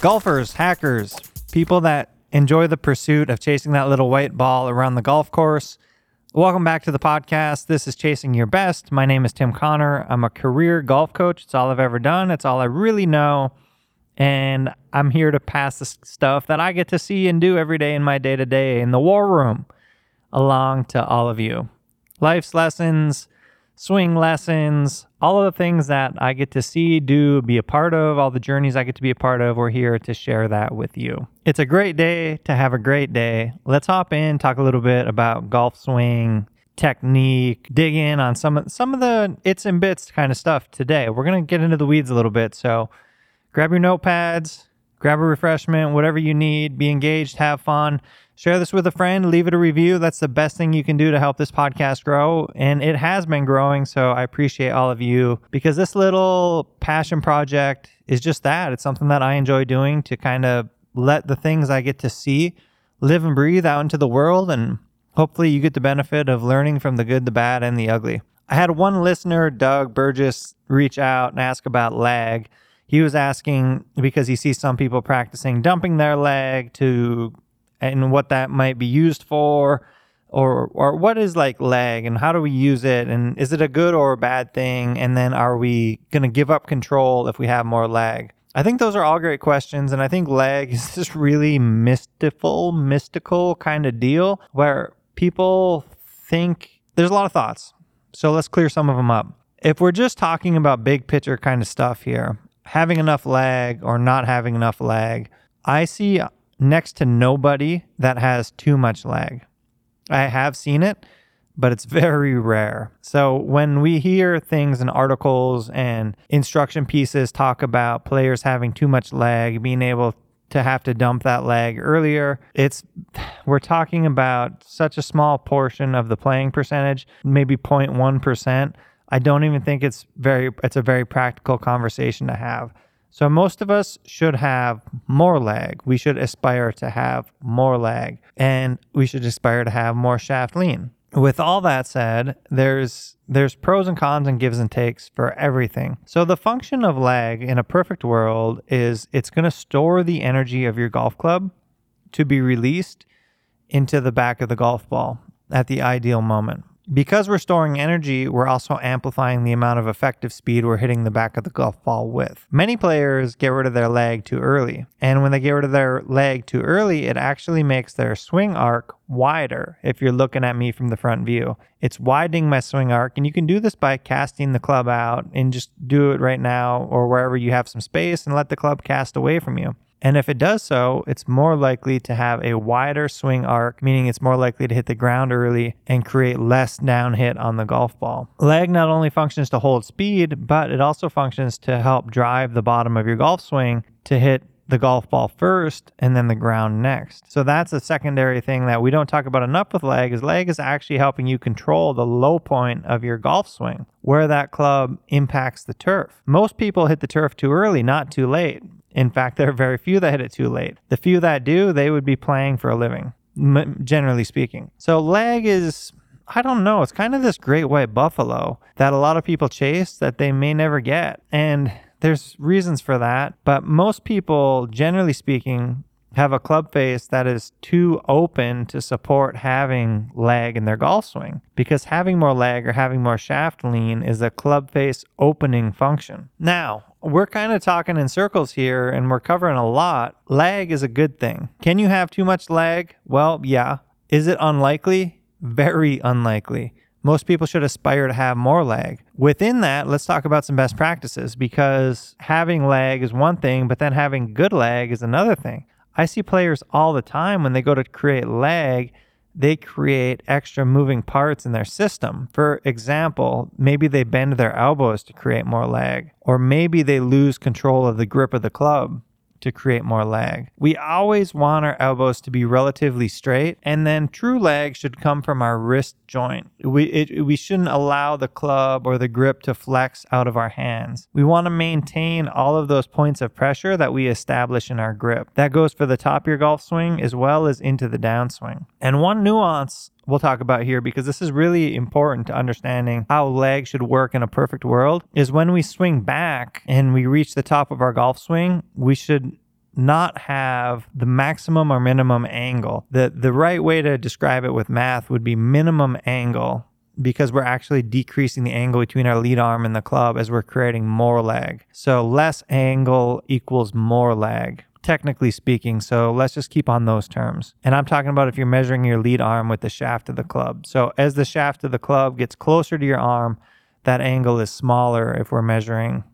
Golfers, hackers, people that enjoy the pursuit of chasing that little white ball around the golf course. Welcome back to the podcast. This is Chasing Your Best. My name is Tim Connor. I'm a career golf coach. It's all I've ever done, it's all I really know. And I'm here to pass the stuff that I get to see and do every day in my day to day in the war room along to all of you. Life's lessons, swing lessons, all of the things that I get to see, do, be a part of, all the journeys I get to be a part of. We're here to share that with you. It's a great day to have a great day. Let's hop in, talk a little bit about golf swing technique, dig in on some of some of the its and bits kind of stuff today. We're gonna get into the weeds a little bit, so grab your notepads, grab a refreshment, whatever you need, be engaged, have fun. Share this with a friend, leave it a review. That's the best thing you can do to help this podcast grow. And it has been growing. So I appreciate all of you because this little passion project is just that. It's something that I enjoy doing to kind of let the things I get to see live and breathe out into the world. And hopefully you get the benefit of learning from the good, the bad, and the ugly. I had one listener, Doug Burgess, reach out and ask about lag he was asking because he sees some people practicing dumping their lag to and what that might be used for or or what is like lag and how do we use it and is it a good or a bad thing and then are we going to give up control if we have more lag? I think those are all great questions and i think lag is this really mystical mystical kind of deal where people think there's a lot of thoughts so let's clear some of them up. If we're just talking about big picture kind of stuff here having enough lag or not having enough lag i see next to nobody that has too much lag. I have seen it, but it's very rare. So when we hear things in articles and instruction pieces talk about players having too much lag, being able to have to dump that lag earlier, it's we're talking about such a small portion of the playing percentage, maybe 0.1%. I don't even think it's very it's a very practical conversation to have. So most of us should have more lag. We should aspire to have more lag and we should aspire to have more shaft lean. With all that said, there's there's pros and cons and gives and takes for everything. So the function of lag in a perfect world is it's going to store the energy of your golf club to be released into the back of the golf ball at the ideal moment. Because we're storing energy, we're also amplifying the amount of effective speed we're hitting the back of the golf ball with. Many players get rid of their lag too early, and when they get rid of their lag too early, it actually makes their swing arc wider. If you're looking at me from the front view, it's widening my swing arc, and you can do this by casting the club out and just do it right now or wherever you have some space and let the club cast away from you. And if it does so, it's more likely to have a wider swing arc, meaning it's more likely to hit the ground early and create less down hit on the golf ball. Lag not only functions to hold speed, but it also functions to help drive the bottom of your golf swing to hit the golf ball first and then the ground next. So that's a secondary thing that we don't talk about enough with lag is lag is actually helping you control the low point of your golf swing, where that club impacts the turf. Most people hit the turf too early, not too late. In fact, there are very few that hit it too late. The few that do, they would be playing for a living, generally speaking. So lag is I don't know. It's kind of this great white buffalo that a lot of people chase that they may never get. And there's reasons for that. But most people, generally speaking, have a club face that is too open to support having lag in their golf swing because having more lag or having more shaft lean is a club face opening function. Now, we're kind of talking in circles here and we're covering a lot. Lag is a good thing. Can you have too much lag? Well, yeah. Is it unlikely? Very unlikely. Most people should aspire to have more lag. Within that, let's talk about some best practices because having lag is one thing, but then having good lag is another thing. I see players all the time when they go to create lag, they create extra moving parts in their system. For example, maybe they bend their elbows to create more lag, or maybe they lose control of the grip of the club to create more lag. We always want our elbows to be relatively straight, and then true lag should come from our wrist joint. We, it, we shouldn't allow the club or the grip to flex out of our hands. We want to maintain all of those points of pressure that we establish in our grip. That goes for the top of your golf swing as well as into the downswing. And one nuance we'll talk about here because this is really important to understanding how lag should work in a perfect world is when we swing back and we reach the top of our golf swing, we should not have the maximum or minimum angle. The the right way to describe it with math would be minimum angle because we're actually decreasing the angle between our lead arm and the club as we're creating more lag. So less angle equals more lag technically speaking. So let's just keep on those terms. And I'm talking about if you're measuring your lead arm with the shaft of the club. So as the shaft of the club gets closer to your arm, that angle is smaller if we're measuring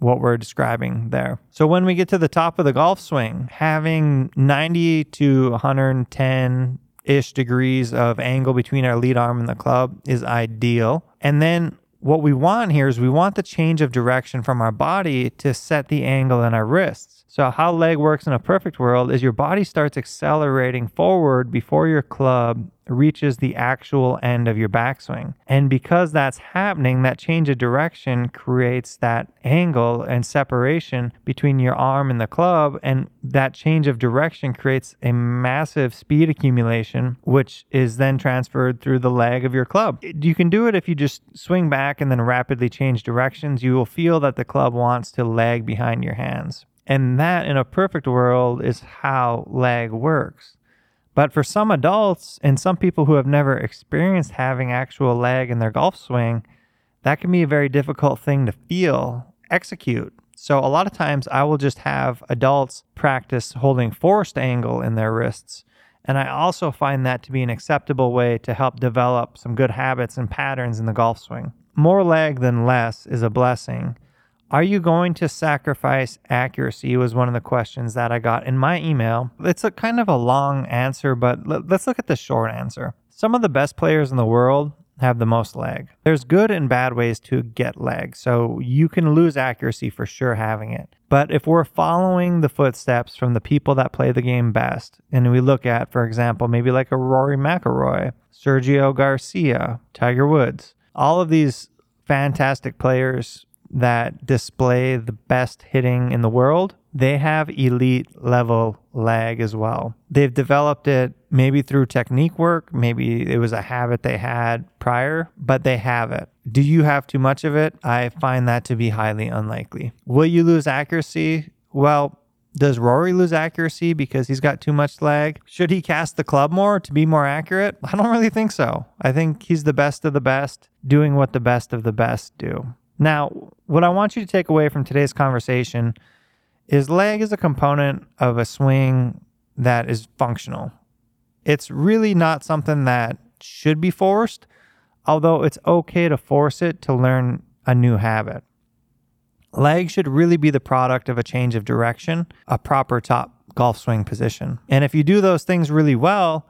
what we're describing there. So when we get to the top of the golf swing, having 90 to 110 ish degrees of angle between our lead arm and the club is ideal. And then what we want here is we want the change of direction from our body to set the angle in our wrists. So, how lag works in a perfect world is your body starts accelerating forward before your club reaches the actual end of your backswing. And because that's happening, that change of direction creates that angle and separation between your arm and the club. And that change of direction creates a massive speed accumulation, which is then transferred through the lag of your club. You can do it if you just swing back and then rapidly change directions. You will feel that the club wants to lag behind your hands. And that, in a perfect world, is how lag works. But for some adults and some people who have never experienced having actual lag in their golf swing, that can be a very difficult thing to feel, execute. So, a lot of times I will just have adults practice holding forced angle in their wrists. And I also find that to be an acceptable way to help develop some good habits and patterns in the golf swing. More lag than less is a blessing. Are you going to sacrifice accuracy? Was one of the questions that I got in my email. It's a kind of a long answer, but let's look at the short answer. Some of the best players in the world have the most lag. There's good and bad ways to get lag, so you can lose accuracy for sure having it. But if we're following the footsteps from the people that play the game best, and we look at, for example, maybe like a Rory McIlroy, Sergio Garcia, Tiger Woods, all of these fantastic players that display the best hitting in the world, they have elite level lag as well. They've developed it maybe through technique work, maybe it was a habit they had prior, but they have it. Do you have too much of it? I find that to be highly unlikely. Will you lose accuracy? Well, does Rory lose accuracy because he's got too much lag? Should he cast the club more to be more accurate? I don't really think so. I think he's the best of the best, doing what the best of the best do. Now, what I want you to take away from today's conversation is lag is a component of a swing that is functional. It's really not something that should be forced, although it's okay to force it to learn a new habit. Lag should really be the product of a change of direction, a proper top golf swing position. And if you do those things really well,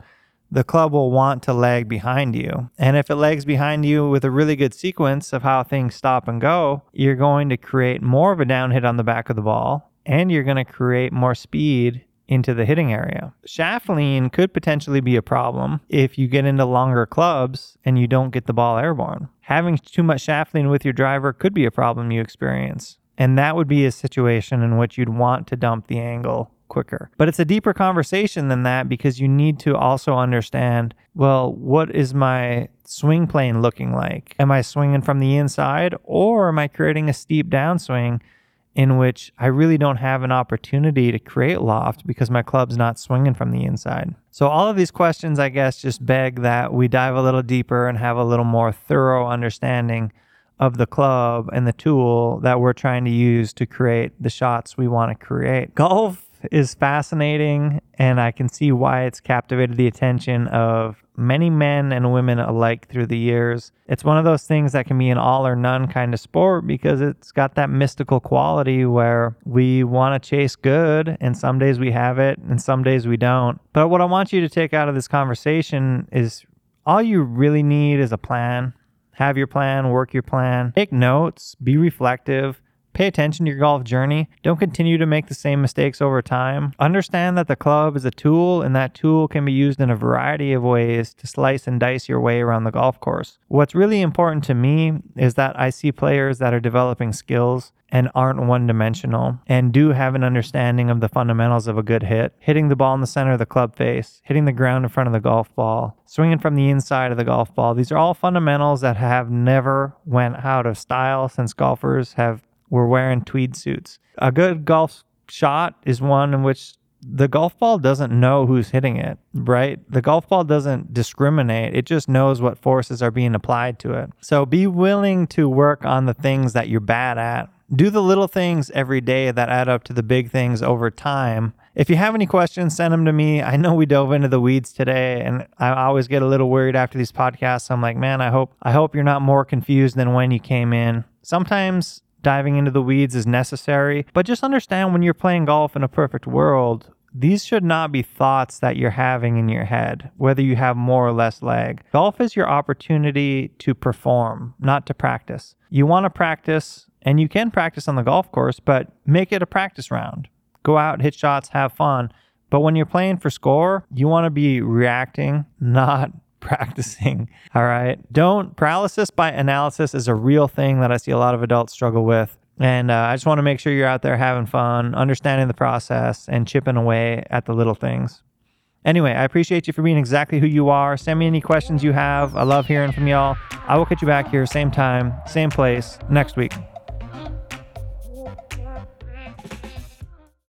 the club will want to lag behind you. And if it lags behind you with a really good sequence of how things stop and go, you're going to create more of a down hit on the back of the ball and you're going to create more speed into the hitting area. Shaft lean could potentially be a problem if you get into longer clubs and you don't get the ball airborne. Having too much shaft lean with your driver could be a problem you experience. And that would be a situation in which you'd want to dump the angle quicker. But it's a deeper conversation than that because you need to also understand well, what is my swing plane looking like? Am I swinging from the inside or am I creating a steep downswing in which I really don't have an opportunity to create loft because my club's not swinging from the inside? So, all of these questions, I guess, just beg that we dive a little deeper and have a little more thorough understanding of the club and the tool that we're trying to use to create the shots we want to create. Golf is fascinating, and I can see why it's captivated the attention of many men and women alike through the years. It's one of those things that can be an all or none kind of sport because it's got that mystical quality where we want to chase good, and some days we have it, and some days we don't. But what I want you to take out of this conversation is all you really need is a plan. Have your plan, work your plan, take notes, be reflective Pay attention to your golf journey. Don't continue to make the same mistakes over time. Understand that the club is a tool, and that tool can be used in a variety of ways to slice and dice your way around the golf course. What's really important to me is that I see players that are developing skills and aren't one dimensional and do have an understanding of the fundamentals of a good hit hitting the ball in the center of the club face, hitting the ground in front of the golf ball, swinging from the inside of the golf ball. These are all fundamentals that have never went out of style since golfers have were wearing tweed suits. A good golf shot is one in which the golf ball doesn't know who's hitting it, right? The golf ball doesn't discriminate. It just knows what forces are being applied to it. So be willing to work on the things that you're bad at. Do the little things every day that add up to the big things over time. If you have any questions, send them to me. I know we dove into the weeds today and I always get a little worried after these podcasts. I'm like, man, I hope I hope you're not more confused than when you came in. Sometimes diving into the weeds is necessary, but just understand when you're playing golf in a perfect world, these should not be thoughts that you're having in your head, whether you have more or less lag. Golf is your opportunity to perform, not to practice. You want to practice, and you can practice on the golf course, but make it a practice round. Go out, hit shots, have fun. But when you're playing for score, you want to be reacting, not practicing. All right. Don't paralysis by analysis is a real thing that I see a lot of adults struggle with. And uh, I just want to make sure you're out there having fun, understanding the process, and chipping away at the little things. Anyway, I appreciate you for being exactly who you are. Send me any questions you have. I love hearing from y'all. I will catch you back here, same time, same place, next week.